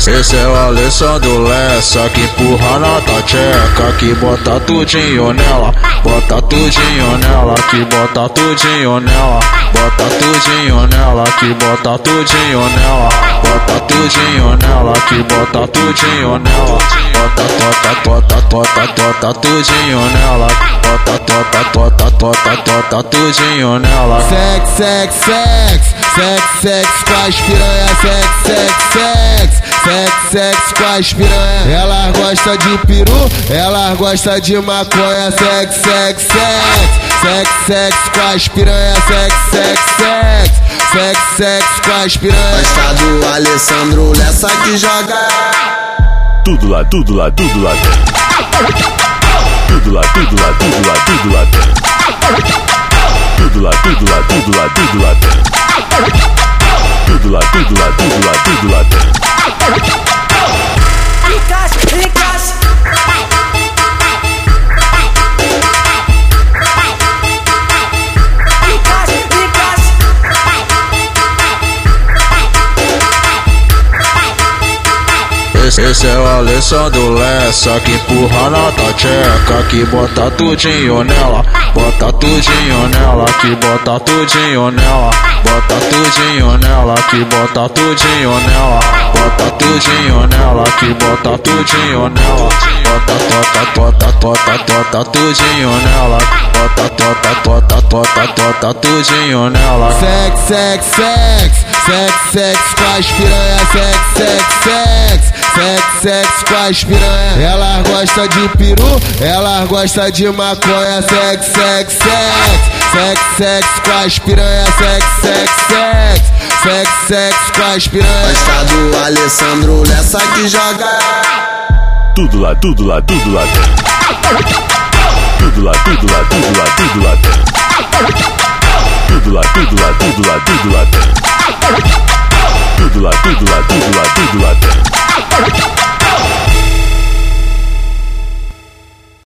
Esse, esse é o Alessandro Lessa que empurra na tacheca, que bota tudinho nela, bota tudinho nela, que bota tudinho nela, bota tudinho nela, que bota tudinho nela, bota tudinho nela, que bota tudinho nela, bota tota tota tota tota tudinho nela, bota tota tota tota tota tudinho nela. Sex, sex, sex, sex, sex as piranha, sex, sex, sex, sex, sex com as piranha. Ela gosta de peru, ela gosta de maconha, sex, sex, sex, sex, sex com as piranha, sex, sex, sex, sex, sex com as piranha. Gosta do Alessandro Lessa que joga. Tudo lá, tudo lá, tudo lá dentro. Tudo lá, tudo lá, tudo lá, tudo lá dentro. Tudo lá, tudo lá, tudo lá, tudo lá dentro. Tudo lá, tudo lá, tudo lá, tudo lá Esse, esse é o Alessandro Lessa que empurra na tacheca, que bota tudinho nela, bota tudinho nela, que bota tudinho nela, bota tudinho nela, que bota tudinho nela, bota tudinho nela, que bota tudinho nela, bota tota tota tota tota tudinho nela, bota tota tota tota tota tudinho nela. Sex, sex, sex, sex, sex com piranha, sex, sex, sex, sex, sex com as piranha. Ela gosta de peru, ela gosta de maconha, sex, sex, sex, sex, sex com as piranha, sex, sex, sex, sex, sex com as piranha. Gosta do Alessandro Lessa que joga. Tudo lá, tudo lá, tudo lá dentro. Tudo lá, tudo lá, tudo lá, tudo lá dentro. Tudo lá, tudo lá, tudo lá, tudo lá dentro. Tudo lá, tudo lá, tudo lá, tudo lá dentro.